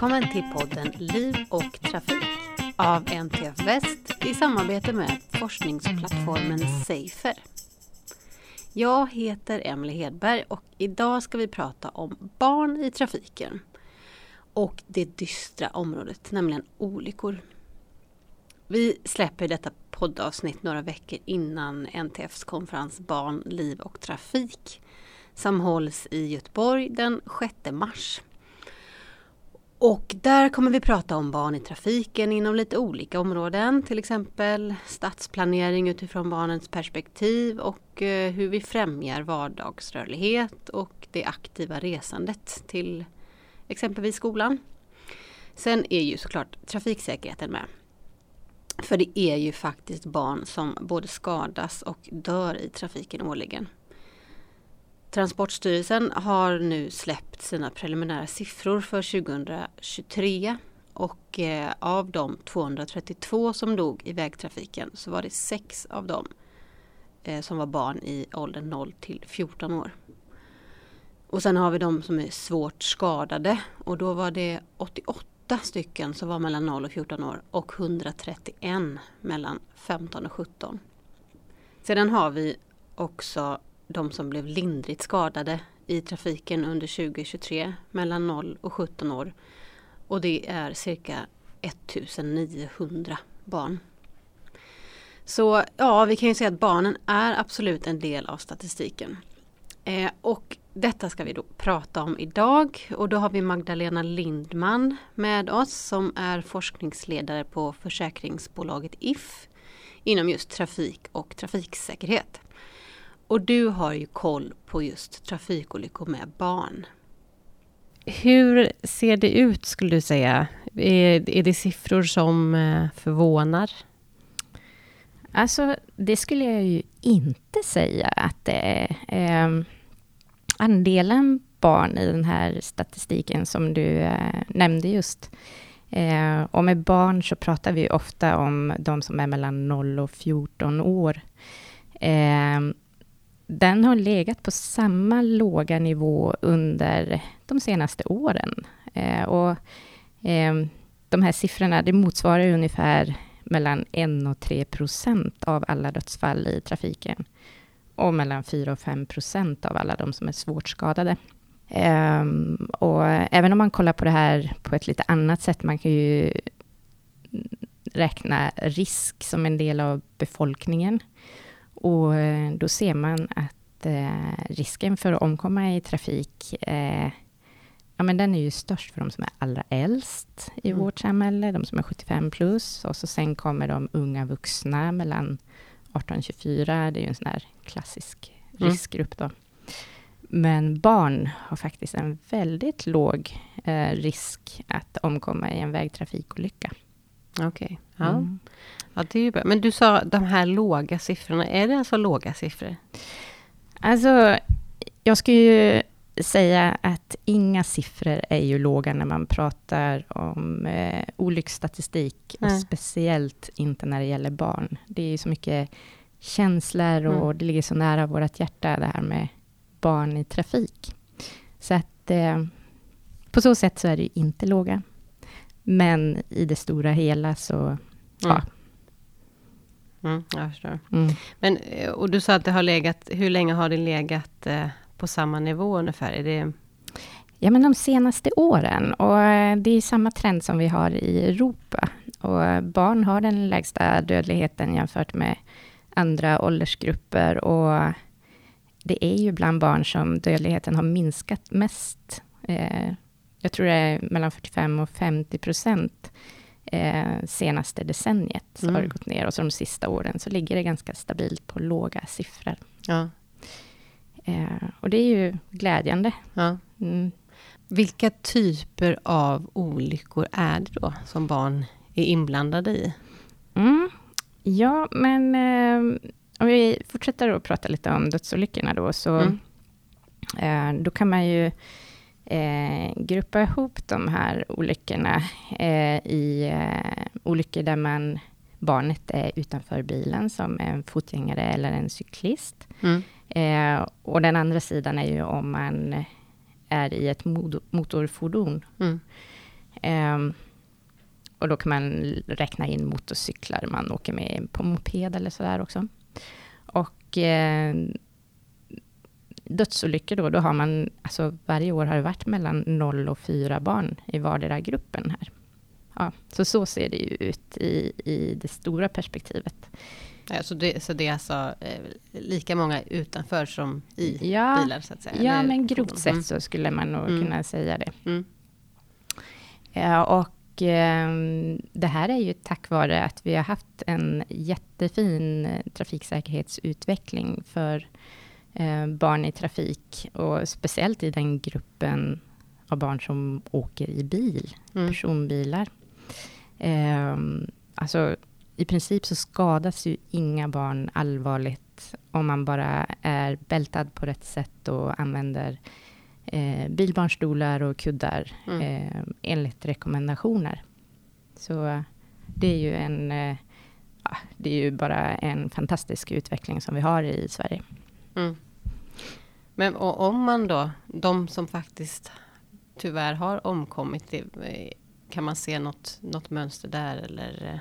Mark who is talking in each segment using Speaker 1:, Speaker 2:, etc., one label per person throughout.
Speaker 1: Välkommen till podden Liv och Trafik av NTF Väst i samarbete med forskningsplattformen Safer. Jag heter Emelie Hedberg och idag ska vi prata om barn i trafiken och det dystra området, nämligen olyckor. Vi släpper detta poddavsnitt några veckor innan NTFs konferens Barn, liv och trafik som hålls i Göteborg den 6 mars. Och där kommer vi prata om barn i trafiken inom lite olika områden, till exempel stadsplanering utifrån barnens perspektiv och eh, hur vi främjar vardagsrörlighet och det aktiva resandet till exempelvis skolan. Sen är ju såklart trafiksäkerheten med. För det är ju faktiskt barn som både skadas och dör i trafiken årligen. Transportstyrelsen har nu släppt sina preliminära siffror för 2023 och eh, av de 232 som dog i vägtrafiken så var det sex av dem eh, som var barn i åldern 0 till 14 år. Och sen har vi de som är svårt skadade och då var det 88 stycken som var mellan 0 och 14 år och 131 mellan 15 och 17. Sedan har vi också de som blev lindrigt skadade i trafiken under 2023 mellan 0 och 17 år. Och det är cirka 1900 barn. Så ja, vi kan ju säga att barnen är absolut en del av statistiken. Eh, och detta ska vi då prata om idag och då har vi Magdalena Lindman med oss som är forskningsledare på försäkringsbolaget If inom just trafik och trafiksäkerhet. Och du har ju koll på just trafikolyckor med barn.
Speaker 2: Hur ser det ut skulle du säga? Är, är det siffror som eh, förvånar?
Speaker 3: Alltså, det skulle jag ju inte säga att det är. Eh, andelen barn i den här statistiken som du eh, nämnde just. Eh, och med barn så pratar vi ofta om de som är mellan 0 och 14 år. Den har legat på samma låga nivå under de senaste åren. Eh, och, eh, de här siffrorna det motsvarar ungefär mellan 1 och 3 procent av alla dödsfall i trafiken och mellan 4 och 5 procent av alla de som är svårt skadade. Um, och även om man kollar på det här på ett lite annat sätt, man kan ju räkna risk som en del av befolkningen. Och eh, då ser man att eh, risken för att omkomma i trafik, eh, ja men den är ju störst för de som är allra äldst i mm. vårt samhälle, de som är 75 plus, och så sen kommer de unga vuxna mellan 18 och 24, det är ju en sån där klassisk mm. riskgrupp då. Men barn har faktiskt en väldigt låg eh, risk att omkomma i en vägtrafikolycka.
Speaker 1: Okej, okay. ja. Mm. ja. det är ju bra. Men du sa de här låga siffrorna, är det alltså låga siffror?
Speaker 3: Alltså, jag skulle ju säga att inga siffror är ju låga när man pratar om eh, olycksstatistik, och speciellt inte när det gäller barn. Det är ju så mycket känslor och mm. det ligger så nära vårt hjärta, det här med barn i trafik. Så att eh, på så sätt så är det ju inte låga. Men i det stora hela så, ja.
Speaker 1: Mm, jag förstår. Mm. Men, eh, och du sa att det har legat, hur länge har det legat eh, på samma nivå ungefär? Är det...
Speaker 3: Ja, men de senaste åren. Och eh, det är samma trend som vi har i Europa. Och barn har den lägsta dödligheten jämfört med andra åldersgrupper. Och det är ju bland barn som dödligheten har minskat mest. Eh, jag tror det är mellan 45 och 50 procent eh, senaste decenniet. Så mm. har det gått ner och så de sista åren så ligger det ganska stabilt på låga siffror. Ja. Eh, och det är ju glädjande. Ja.
Speaker 1: Mm. Vilka typer av olyckor är det då som barn är inblandade i?
Speaker 3: Mm. Ja, men eh, om vi fortsätter att prata lite om dödsolyckorna då, så mm. eh, då kan man ju eh, gruppa ihop de här olyckorna eh, i eh, olyckor där man barnet är utanför bilen som en fotgängare eller en cyklist. Mm. Eh, och den andra sidan är ju om man är i ett motorfordon. Mm. Um, och då kan man räkna in motorcyklar, man åker med på moped eller sådär också. Och eh, dödsolyckor då, då har man, alltså varje år har det varit mellan 0 och 4 barn i vardera gruppen här. Ja, så så ser det ju ut i, i det stora perspektivet.
Speaker 4: Ja, så, det, så det är alltså eh, lika många utanför som i
Speaker 3: ja,
Speaker 4: bilar? Så att säga,
Speaker 3: ja,
Speaker 4: eller?
Speaker 3: men grovt sett mm. så skulle man nog mm. kunna säga det.
Speaker 4: Mm.
Speaker 3: Ja, och eh, det här är ju tack vare att vi har haft en jättefin trafiksäkerhetsutveckling för eh, barn i trafik och speciellt i den gruppen av barn som åker i bil, mm. personbilar. Eh, alltså i princip så skadas ju inga barn allvarligt om man bara är bältad på rätt sätt och använder eh, bilbarnstolar och kuddar mm. eh, enligt rekommendationer. Så det är ju en eh, det är ju bara en fantastisk utveckling som vi har i Sverige.
Speaker 4: Mm. Men om man då, de som faktiskt tyvärr har omkommit, kan man se något, något mönster där eller? Eh?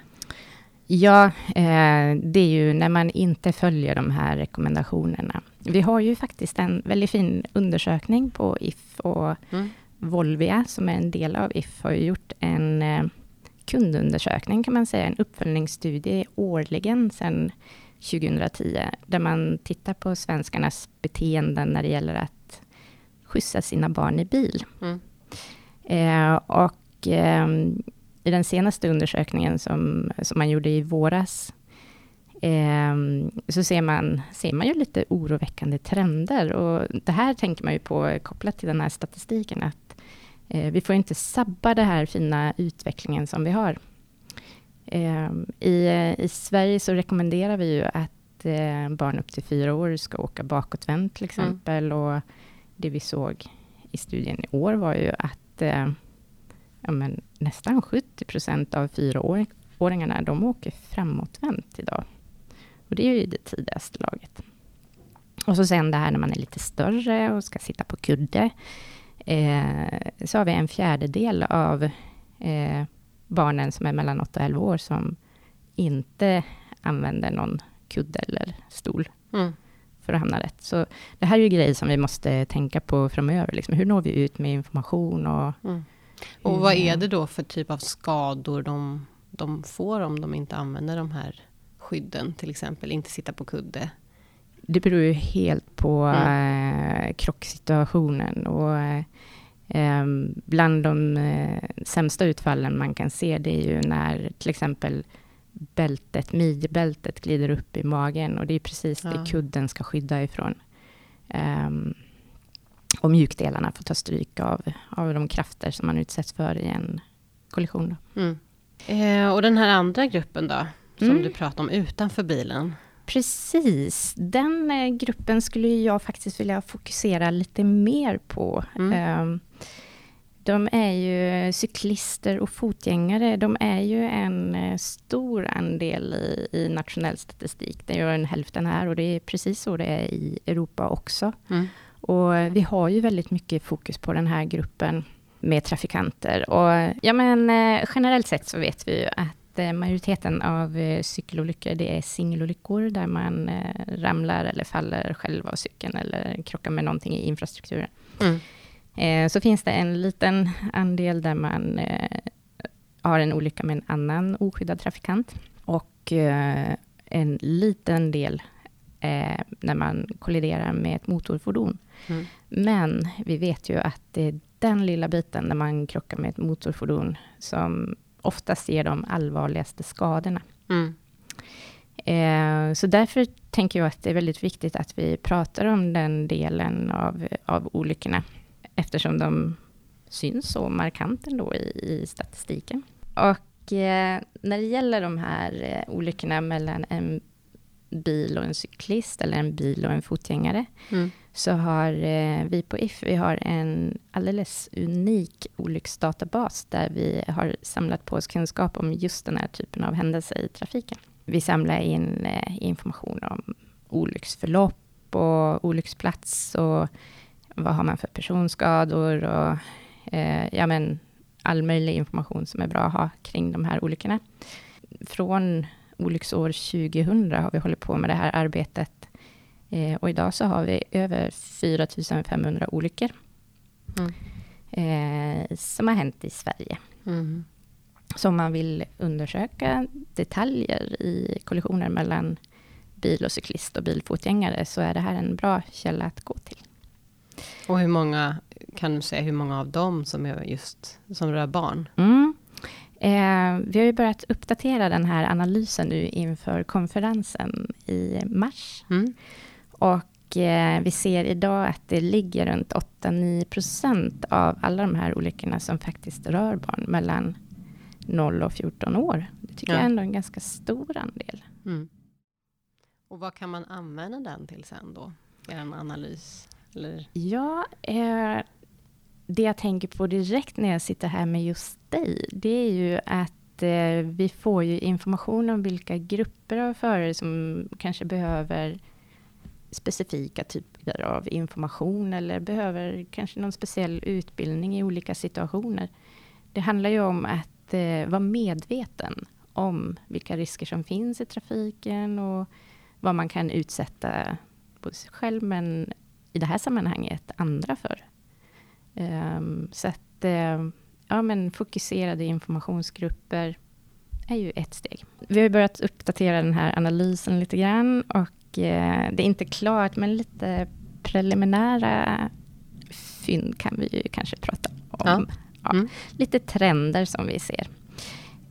Speaker 3: Ja, eh, det är ju när man inte följer de här rekommendationerna. Vi har ju faktiskt en väldigt fin undersökning på If och mm. Volvia, som är en del av If, har gjort en eh, kundundersökning, kan man säga, en uppföljningsstudie årligen sedan 2010, där man tittar på svenskarnas beteenden när det gäller att skjutsa sina barn i bil. Mm. Eh, och eh, i den senaste undersökningen som, som man gjorde i våras, eh, så ser man, ser man ju lite oroväckande trender. Och det här tänker man ju på kopplat till den här statistiken, att eh, vi får inte sabba den här fina utvecklingen som vi har. Eh, I, I Sverige så rekommenderar vi ju att eh, barn upp till fyra år ska åka bakåtvänt till mm. exempel. Mm. Och det vi såg i studien i år var ju att eh, ja, men nästan 70 procent av fyraåringarna, de åker framåtvänt idag. Och det är ju det tidigaste laget. Och så sen det här när man är lite större och ska sitta på kudde. Eh, så har vi en fjärdedel av eh, barnen som är mellan 8 och 11 år som inte använder någon kudde eller stol mm. för att hamna rätt. Så det här är ju grejer som vi måste tänka på framöver. Liksom. Hur når vi ut med information? Och,
Speaker 4: mm. och vad är det då för typ av skador de, de får om de inte använder de här skydden, till exempel inte sitta på kudde?
Speaker 3: Det beror ju helt på mm. eh, krocksituationen. Och, eh, Ehm, bland de eh, sämsta utfallen man kan se, det är ju när till exempel bältet, midjebältet glider upp i magen och det är precis ja. det kudden ska skydda ifrån. Um, och mjukdelarna får ta stryk av, av de krafter som man utsätts för i en kollision.
Speaker 4: Mm. Eh, och den här andra gruppen då, som mm. du pratade om utanför bilen?
Speaker 3: Precis, den eh, gruppen skulle jag faktiskt vilja fokusera lite mer på. Mm. Ehm, de är ju cyklister och fotgängare. De är ju en eh, stor andel i, i nationell statistik. Det gör en hälften här och det är precis så det är i Europa också. Mm. Och vi har ju väldigt mycket fokus på den här gruppen med trafikanter. Och ja, men eh, generellt sett så vet vi ju att Eh, majoriteten av eh, cykelolyckor det är singelolyckor där man eh, ramlar eller faller själv av cykeln eller krockar med någonting i infrastrukturen. Mm. Så finns det en liten andel där man har en olycka med en annan oskyddad trafikant och en liten del när man kolliderar med ett motorfordon. Mm. Men vi vet ju att det är den lilla biten när man krockar med ett motorfordon som oftast ger de allvarligaste skadorna. Mm. Eh, så därför tänker jag att det är väldigt viktigt att vi pratar om den delen av, av olyckorna, eftersom de syns så markant ändå i, i statistiken. Och eh, när det gäller de här eh, olyckorna mellan en bil och en cyklist, eller en bil och en fotgängare, mm så har eh, vi på If vi har en alldeles unik olycksdatabas där vi har samlat på oss kunskap om just den här typen av händelser i trafiken. Vi samlar in eh, information om olycksförlopp och olycksplats och vad har man för personskador och eh, ja, men all möjlig information som är bra att ha kring de här olyckorna. Från olycksår 2000 har vi hållit på med det här arbetet. Eh, och idag så har vi över 4500 olyckor. Mm. Eh, som har hänt i Sverige. Mm. Så om man vill undersöka detaljer i kollisioner mellan bil och cyklist och bilfotgängare, så är det här en bra källa att gå till.
Speaker 1: Och hur många, kan du säga hur många av dem som är just, som rör barn?
Speaker 3: Mm. Eh, vi har ju börjat uppdatera den här analysen nu inför konferensen i mars. Mm. Och eh, vi ser idag att det ligger runt 8-9 procent av alla de här olyckorna som faktiskt rör barn mellan 0 och 14 år. Det tycker ja. jag ändå är en ganska stor andel. Mm.
Speaker 1: Och vad kan man använda den till sen då? Er analys? Eller?
Speaker 3: Ja, eh, det jag tänker på direkt när jag sitter här med just dig, det är ju att eh, vi får ju information om vilka grupper av förare som kanske behöver specifika typer av information eller behöver kanske någon speciell utbildning i olika situationer. Det handlar ju om att eh, vara medveten om vilka risker som finns i trafiken och vad man kan utsätta både sig själv, men i det här sammanhanget andra för. Um, så att, uh, ja men fokuserade informationsgrupper är ju ett steg. Vi har börjat uppdatera den här analysen lite grann och det är inte klart, men lite preliminära fynd kan vi ju kanske prata om. Ja. Ja, mm. Lite trender som vi ser.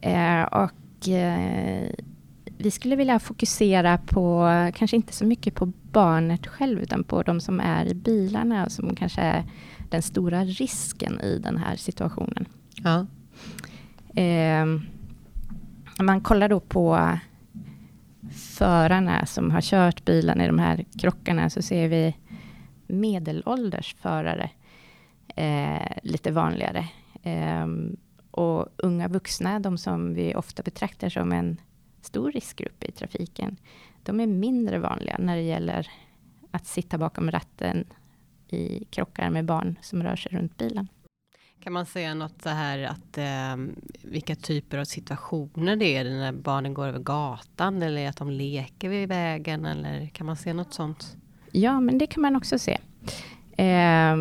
Speaker 3: Uh, och vi skulle vilja fokusera på, kanske inte så mycket på barnet själv, utan på de som är i bilarna och som kanske är den stora risken i den här situationen. Ja. Eh, man kollar då på förarna som har kört bilen i de här krockarna, så ser vi medelålders förare eh, lite vanligare. Eh, och unga vuxna, de som vi ofta betraktar som en stor riskgrupp i trafiken, de är mindre vanliga när det gäller att sitta bakom ratten i krockar med barn som rör sig runt bilen.
Speaker 1: Kan man säga något så här att eh, vilka typer av situationer det är när barnen går över gatan eller att de leker vid vägen eller kan man se något sånt?
Speaker 3: Ja, men det kan man också se. Eh,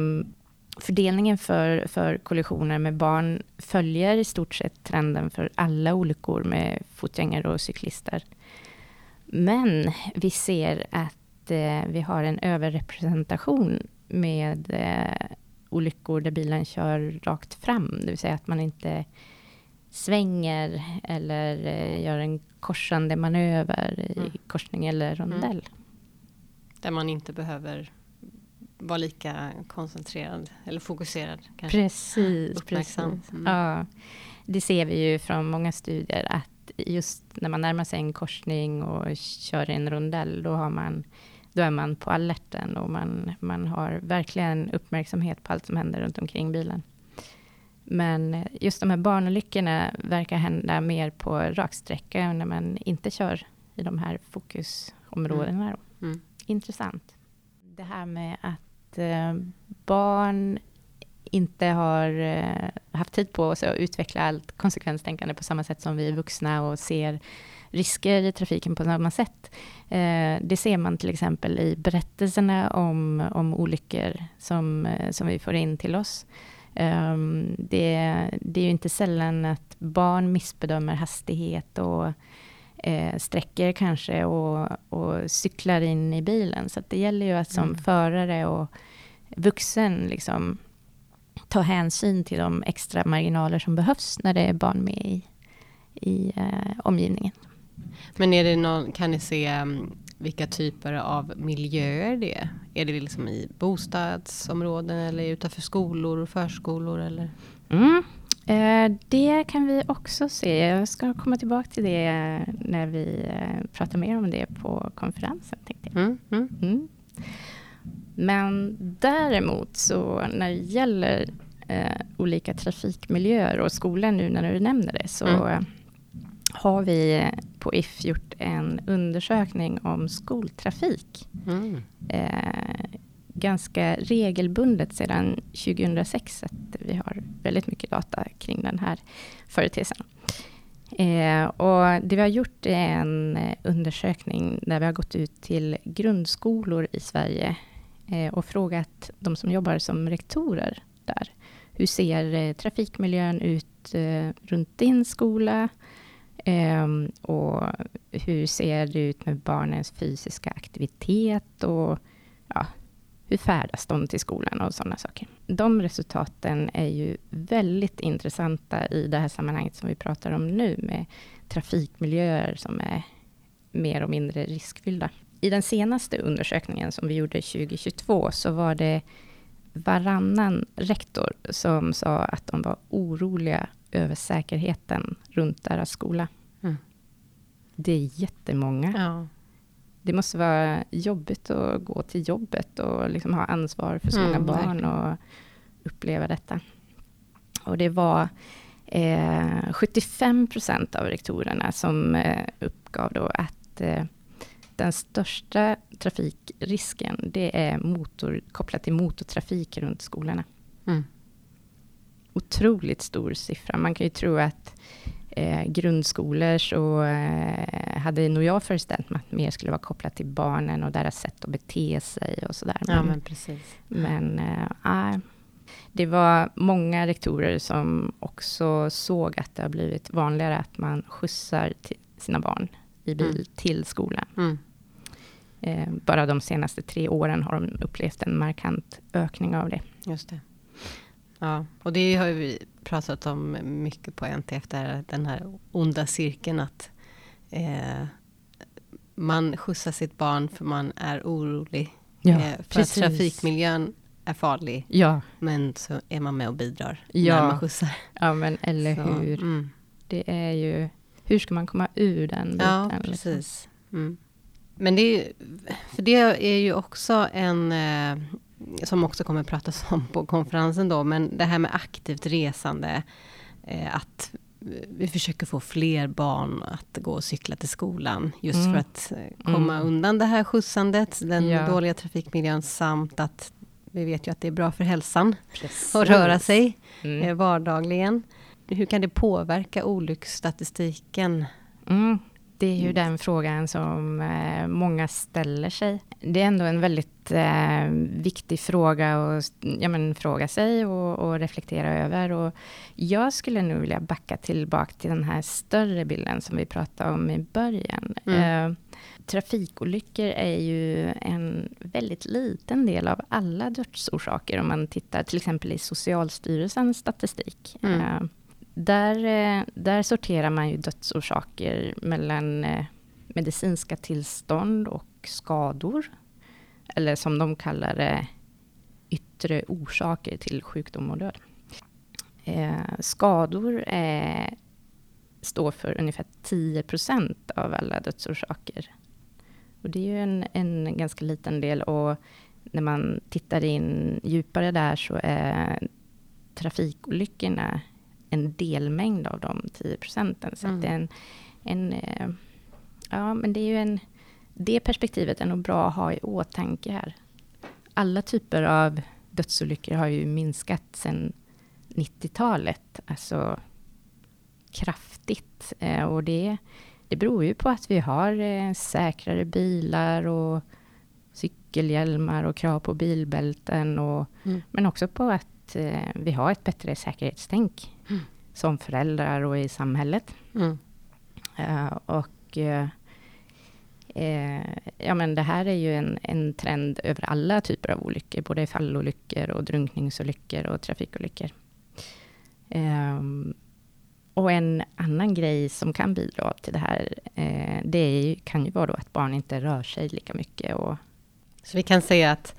Speaker 3: fördelningen för, för kollisioner med barn följer i stort sett trenden för alla olyckor med fotgängare och cyklister. Men vi ser att eh, vi har en överrepresentation med eh, olyckor där bilen kör rakt fram, det vill säga att man inte svänger eller eh, gör en korsande manöver i mm. korsning eller rondell. Mm.
Speaker 1: Där man inte behöver vara lika koncentrerad eller fokuserad. Kanske.
Speaker 3: Precis, precis. Mm. Ja, det ser vi ju från många studier att just när man närmar sig en korsning och kör i en rondell, då, har man, då är man på alerten och man, man har verkligen uppmärksamhet på allt som händer runt omkring bilen. Men just de här barnolyckorna verkar hända mer på raksträcka när man inte kör i de här fokusområdena. Mm. Mm. Intressant. Det här med att eh, barn inte har eh, haft tid på sig att utveckla allt konsekvenstänkande på samma sätt som vi vuxna och ser risker i trafiken på samma sätt. Eh, det ser man till exempel i berättelserna om, om olyckor som, eh, som vi får in till oss. Um, det, det, är ju inte sällan att barn missbedömer hastighet och eh, sträcker kanske och, och, cyklar in i bilen. Så det gäller ju att som mm. förare och vuxen liksom ta hänsyn till de extra marginaler som behövs när det är barn med i, i eh, omgivningen.
Speaker 1: Men är det någon, kan ni se um, vilka typer av miljöer det är? Är det liksom i bostadsområden eller utanför skolor och förskolor? Eller?
Speaker 3: Mm. Eh, det kan vi också se. Jag ska komma tillbaka till det när vi eh, pratar mer om det på konferensen. Tänkte jag. Mm, mm. Mm. Men däremot så när det gäller eh, olika trafikmiljöer och skolan nu när du nämner det så mm. Har vi på If gjort en undersökning om skoltrafik. Mm. Eh, ganska regelbundet sedan 2006 att vi har väldigt mycket data kring den här företeelsen. Eh, och det vi har gjort är en undersökning där vi har gått ut till grundskolor i Sverige eh, och frågat de som jobbar som rektorer där. Hur ser eh, trafikmiljön ut eh, runt din skola? Ehm, och hur ser det ut med barnens fysiska aktivitet? Och ja, hur färdas de till skolan och sådana saker. De resultaten är ju väldigt intressanta i det här sammanhanget som vi pratar om nu med trafikmiljöer som är mer och mindre riskfyllda. I den senaste undersökningen som vi gjorde 2022 så var det varannan rektor som sa att de var oroliga över säkerheten runt deras skola. Mm. Det är jättemånga. Ja det måste vara jobbigt att gå till jobbet och liksom ha ansvar för så många mm, barn och uppleva detta. Och det var eh, 75 procent av rektorerna som eh, uppgav då att eh, den största trafikrisken, det är motor, kopplat till motortrafik runt skolorna. Mm. Otroligt stor siffra. Man kan ju tro att eh, grundskolor så eh, hade nog jag föreställt mig att mer skulle vara kopplat till barnen och deras sätt att bete sig och sådär.
Speaker 1: Ja, men precis.
Speaker 3: Men eh, det var många rektorer som också såg att det har blivit vanligare att man skjutsar sina barn i bil mm. till skolan. Mm. Eh, bara de senaste tre åren har de upplevt en markant ökning av det.
Speaker 1: Just det. Ja, och det har vi pratat om mycket på NTF, där, den här onda cirkeln att eh, man skjutsar sitt barn för man är orolig. Ja, eh, för precis. att trafikmiljön är farlig. Ja. Men så är man med och bidrar ja. när man skjutsar.
Speaker 3: Ja, men eller så, hur. Mm. Det är ju, hur ska man komma ur den biten?
Speaker 1: Ja, liksom? precis. Mm. Men det är, för det är ju också en, eh, som också kommer pratas om på konferensen då, men det här med aktivt resande, eh, att vi försöker få fler barn att gå och cykla till skolan, just mm. för att eh, komma mm. undan det här skjutsandet, den ja. dåliga trafikmiljön, samt att vi vet ju att det är bra för hälsan Precis. att röra sig mm. Eh, vardagligen. Hur kan det påverka olycksstatistiken?
Speaker 3: Mm. Det är ju mm. den frågan som eh, många ställer sig. Det är ändå en väldigt eh, viktig fråga att ja, men, fråga sig och, och, reflektera över. Och jag skulle nu vilja backa tillbaka till den här större bilden som vi pratade om i början. Mm. Eh, trafikolyckor är ju en väldigt liten del av alla dödsorsaker om man tittar till exempel i Socialstyrelsens statistik. Mm. Eh, där, eh, där sorterar man ju dödsorsaker mellan eh, medicinska tillstånd och skador. Eller som de kallar det, yttre orsaker till sjukdom och död. Eh, skador är, står för ungefär 10 procent av alla dödsorsaker. Och det är ju en, en ganska liten del och när man tittar in djupare där så är trafikolyckorna en delmängd av de 10 procenten. Så mm. det är en, en, eh, ja, men det är ju en, det perspektivet är nog bra att ha i åtanke här. Alla typer av dödsolyckor har ju minskat sedan 90-talet, alltså kraftigt. Eh, och det, det beror ju på att vi har eh, säkrare bilar och cykelhjälmar och krav på bilbälten. Och, mm. Men också på att vi har ett bättre säkerhetstänk. Som föräldrar och i samhället. Mm. Uh, och uh, ja, men det här är ju en, en trend över alla typer av olyckor, både fallolyckor och drunkningsolyckor och trafikolyckor. Um, och en annan grej som kan bidra till det här, eh, det är, kan ju vara då att barn inte rör sig lika mycket. Och
Speaker 1: så vi kan säga att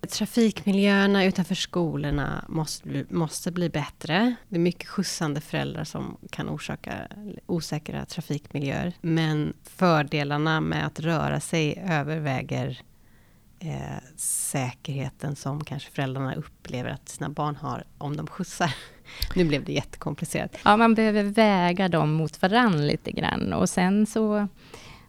Speaker 1: Trafikmiljöerna utanför skolorna måste, måste bli bättre. Det är mycket skjutsande föräldrar som kan orsaka osäkra trafikmiljöer. Men fördelarna med att röra sig överväger eh, säkerheten som kanske föräldrarna upplever att sina barn har om de skjutsar. Nu blev det jättekomplicerat.
Speaker 3: Ja, man behöver väga dem mot varandra lite grann. Och sen så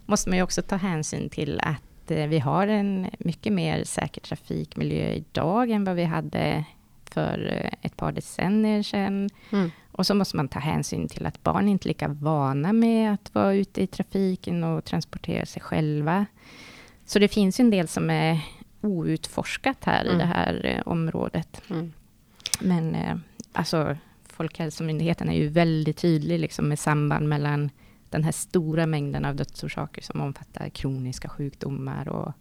Speaker 3: måste man ju också ta hänsyn till att eh, vi har en mycket mer säker trafikmiljö idag än vad vi hade för eh, ett par decennier sedan. Mm. Och så måste man ta hänsyn till att barn inte är lika vana med att vara ute i trafiken och transportera sig själva. Så det finns en del som är outforskat här mm. i det här eh, området. Mm. Men alltså, Folkhälsomyndigheten är ju väldigt tydlig liksom, med samband mellan den här stora mängden av dödsorsaker som omfattar kroniska sjukdomar och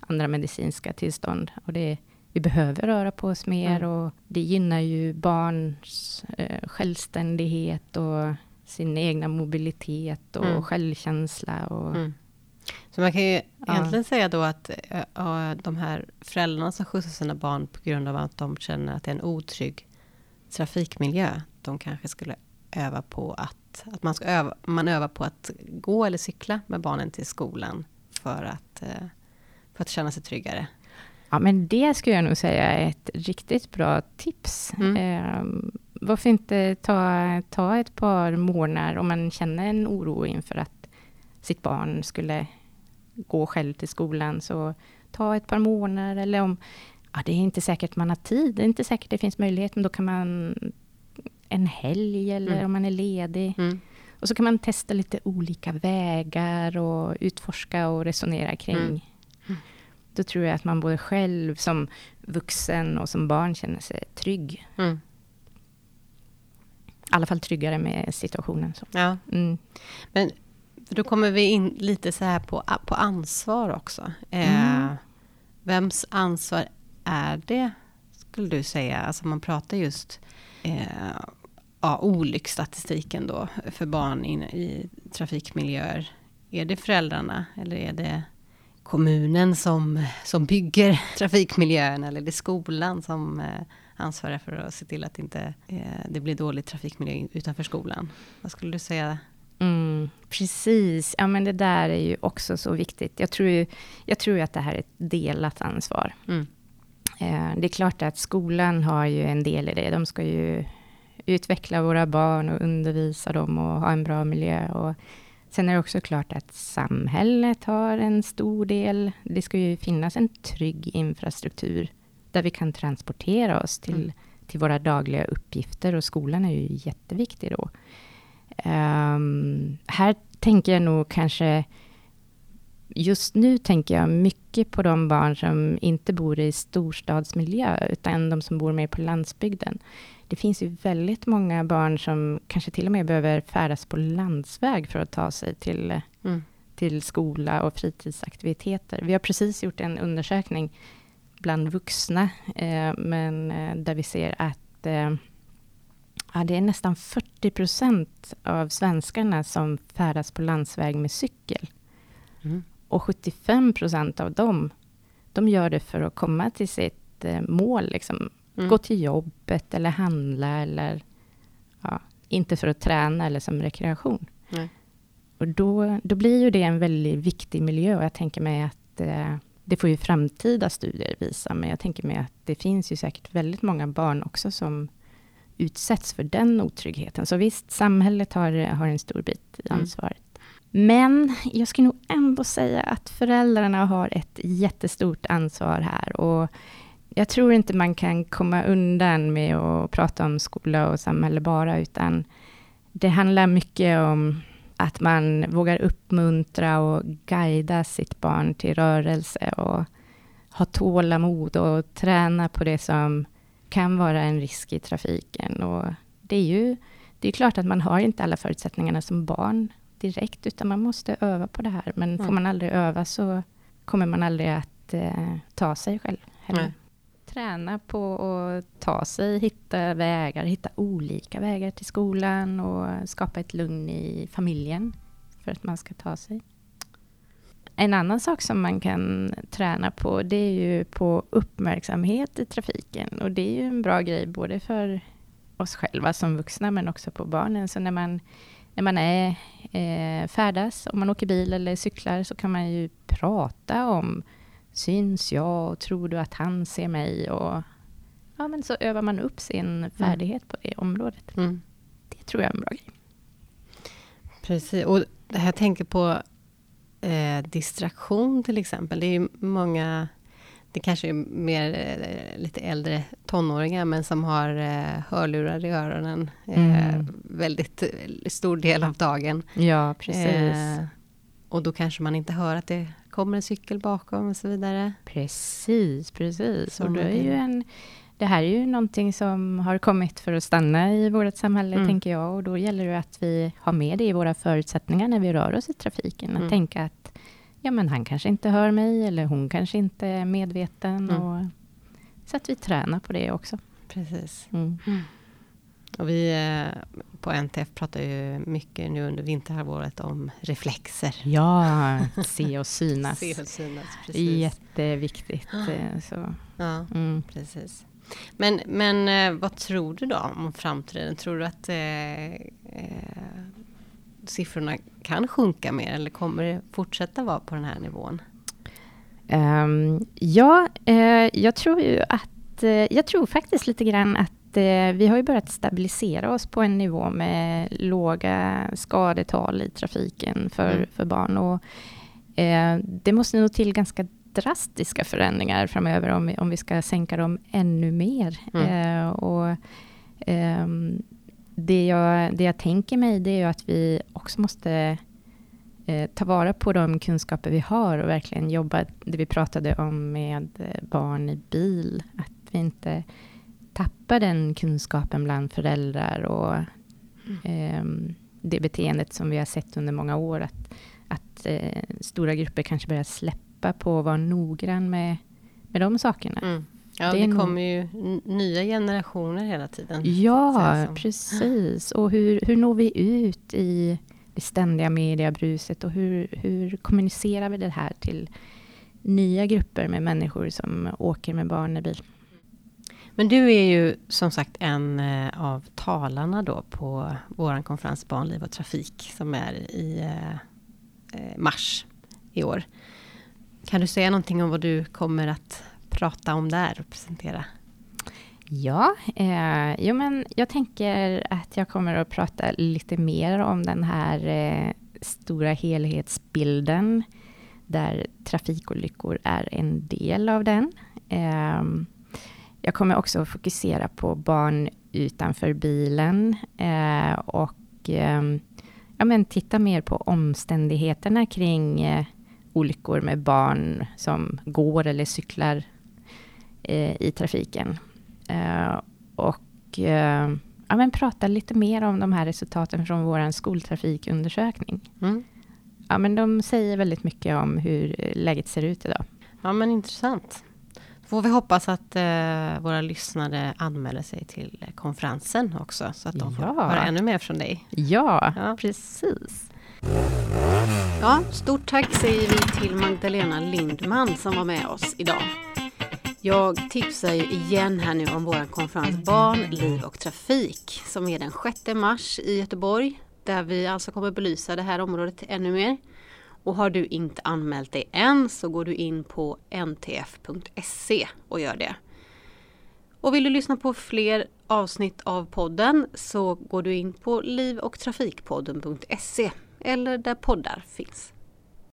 Speaker 3: andra medicinska tillstånd. Och det, vi behöver röra på oss mer mm. och det gynnar ju barns eh, självständighet och sin egna mobilitet och mm. självkänsla. Och, mm.
Speaker 1: Så man kan ju ja. egentligen säga då att äh, de här föräldrarna som skjutsar sina barn på grund av att de känner att det är en otrygg trafikmiljö. De kanske skulle öva på att, att man, ska öva, man övar på att gå eller cykla med barnen till skolan för att, äh, för att känna sig tryggare.
Speaker 3: Ja, men det skulle jag nog säga är ett riktigt bra tips. Mm. Eh, varför inte ta, ta ett par månader om man känner en oro inför att sitt barn skulle gå själv till skolan, så ta ett par månader eller om ja, det är inte säkert man har tid, det är inte säkert det finns möjlighet, men då kan man en helg eller mm. om man är ledig. Mm. Och så kan man testa lite olika vägar och utforska och resonera kring. Mm. Då tror jag att man både själv som vuxen och som barn känner sig trygg. Mm. I alla fall tryggare med situationen. Så.
Speaker 1: Ja. Mm. Men då kommer vi in lite så här på, på ansvar också. Eh, mm. vems ansvar är det, skulle du säga? Alltså man pratar just eh, ja, olycksstatistiken då för barn in, i trafikmiljöer. Är det föräldrarna eller är det kommunen som, som bygger trafikmiljön eller är det skolan som eh, ansvarar för att se till att inte eh, det blir dålig trafikmiljö utanför skolan? Vad skulle du säga
Speaker 3: Mm, precis, ja men det där är ju också så viktigt. Jag tror, ju, jag tror att det här är ett delat ansvar. Mm. Eh, det är klart att skolan har ju en del i det. De ska ju utveckla våra barn och undervisa dem och ha en bra miljö. Och sen är det också klart att samhället har en stor del. Det ska ju finnas en trygg infrastruktur där vi kan transportera oss till, mm. till våra dagliga uppgifter och skolan är ju jätteviktig då. Um, här tänker jag nog kanske... Just nu tänker jag mycket på de barn som inte bor i storstadsmiljö, utan de som bor mer på landsbygden. Det finns ju väldigt många barn som kanske till och med behöver färdas på landsväg för att ta sig till, mm. till skola och fritidsaktiviteter. Vi har precis gjort en undersökning bland vuxna, eh, men eh, där vi ser att eh, Ja, det är nästan 40 procent av svenskarna som färdas på landsväg med cykel. Mm. Och 75 procent av dem, de gör det för att komma till sitt eh, mål. Liksom. Mm. Gå till jobbet eller handla eller ja, inte för att träna eller som rekreation. Nej. Och då, då blir ju det en väldigt viktig miljö och jag tänker mig att eh, det får ju framtida studier visa, men jag tänker mig att det finns ju säkert väldigt många barn också som utsätts för den otryggheten. Så visst, samhället har, har en stor bit i mm. ansvaret. Mm. Men jag skulle nog ändå säga att föräldrarna har ett jättestort ansvar här. Och jag tror inte man kan komma undan med att prata om skola och samhälle bara, utan det handlar mycket om att man vågar uppmuntra och guida sitt barn till rörelse och ha tålamod och träna på det som kan vara en risk i trafiken. Och det är ju det är klart att man har inte alla förutsättningarna som barn direkt, utan man måste öva på det här. Men mm. får man aldrig öva så kommer man aldrig att eh, ta sig själv heller. Träna på att ta sig, hitta vägar, hitta olika vägar till skolan och skapa ett lugn i familjen för att man ska ta sig. En annan sak som man kan träna på, det är ju på uppmärksamhet i trafiken. Och det är ju en bra grej, både för oss själva som vuxna, men också på barnen. Så när man, när man är eh, färdas, om man åker bil eller cyklar, så kan man ju prata om Syns jag? Och tror du att han ser mig? Och, ja, men så övar man upp sin mm. färdighet mm. på det området. Mm. Det tror jag är en bra grej.
Speaker 1: Precis, och här tänker på eh, distraktion till exempel. Det är ju många, det kanske är mer eh, lite äldre tonåringar men som har eh, hörlurar i öronen eh,
Speaker 3: Mm.
Speaker 1: väldigt eh, stor del av dagen.
Speaker 3: Ja, precis.
Speaker 1: Och då kanske man inte hör att det kommer en cykel bakom och så vidare.
Speaker 3: Precis, precis. Och det,
Speaker 1: man
Speaker 3: är ju en, det här är ju någonting som har kommit för att stanna i vårt samhälle,
Speaker 1: Mm.
Speaker 3: tänker jag. Och då gäller det att vi har med det i våra förutsättningar när vi rör oss i trafiken. Att
Speaker 1: Mm.
Speaker 3: tänka att ja, men han kanske inte hör mig, eller hon kanske inte är medveten.
Speaker 1: Mm.
Speaker 3: Och, så att vi tränar på det också.
Speaker 1: Precis. Och vi eh, på NTF pratar ju mycket nu under vinterhalvåret om reflexer.
Speaker 3: Ja, se och synas.
Speaker 1: Se och synas, precis.
Speaker 3: Jätteviktigt. eh, Så.
Speaker 1: Ja,
Speaker 3: Mm.
Speaker 1: precis. Men, men eh, vad tror du då om framtiden? Tror du att eh, eh, siffrorna kan sjunka mer eller kommer det fortsätta vara på den här nivån?
Speaker 3: Ehm, ja, eh, jag tror ju att... jag tror faktiskt lite grann att eh, vi har ju börjat stabilisera oss på en nivå med låga skadetal i trafiken för,
Speaker 1: Mm.
Speaker 3: för barn. Och, eh, det måste nog till ganska drastiska förändringar framöver om vi, om vi ska sänka dem ännu mer.
Speaker 1: Mm.
Speaker 3: Eh, och, ehm, det, jag, det jag tänker mig det är ju att vi också måste eh, ta vara på de kunskaper vi har och verkligen jobba, det vi pratade om med barn i bil, att vi inte tappar den kunskapen bland föräldrar och ehm, det beteendet som vi har sett under många år, att, att eh, stora grupper kanske börjar släppa på att vara noggrann med, med de sakerna.
Speaker 1: Mm. Ja,
Speaker 3: Det
Speaker 1: det, kommer ju nya generationer hela tiden.
Speaker 3: Ja, precis. Och hur, hur når vi ut i det ständiga mediebruset och hur, hur kommunicerar vi det här till nya grupper med människor som åker med barn i bil?
Speaker 1: Men du är ju som sagt en eh, av talarna då på vår konferens Barnliv och trafik som är i eh, eh, mars i år. Kan du säga någonting om vad du kommer att prata om där och presentera?
Speaker 3: Ja, eh, jo men jag tänker att jag kommer att prata lite mer om den här eh, stora helhetsbilden där trafikolyckor är en del av den. Eh, jag kommer också fokusera på barn utanför bilen eh, och eh, ja, men titta mer på omständigheterna kring eh, olyckor med barn som går eller cyklar eh, i trafiken. Eh, och eh, ja, men prata lite mer om de här resultaten från vår skoltrafikundersökning.
Speaker 1: Mm.
Speaker 3: Ja, men de säger väldigt mycket om hur eh, läget ser ut idag.
Speaker 1: Ja men intressant. Får vi hoppas att eh, våra lyssnare anmäler sig till eh, konferensen också så att de får
Speaker 3: Ja.
Speaker 1: höra ännu mer från dig.
Speaker 3: Ja,
Speaker 1: Ja.
Speaker 3: precis.
Speaker 4: Ja, stort tack säger vi till Magdalena Lindman som var med oss idag. Jag tipsar ju igen här nu om vår konferens Barn, liv och trafik som är den 6 mars i Göteborg där vi alltså kommer belysa det här området ännu mer. Och har du inte anmält dig än så går du in på ntf.se och gör det. Och vill du lyssna på fler avsnitt av podden så går du in på liv och trafikpodden.se eller där poddar finns.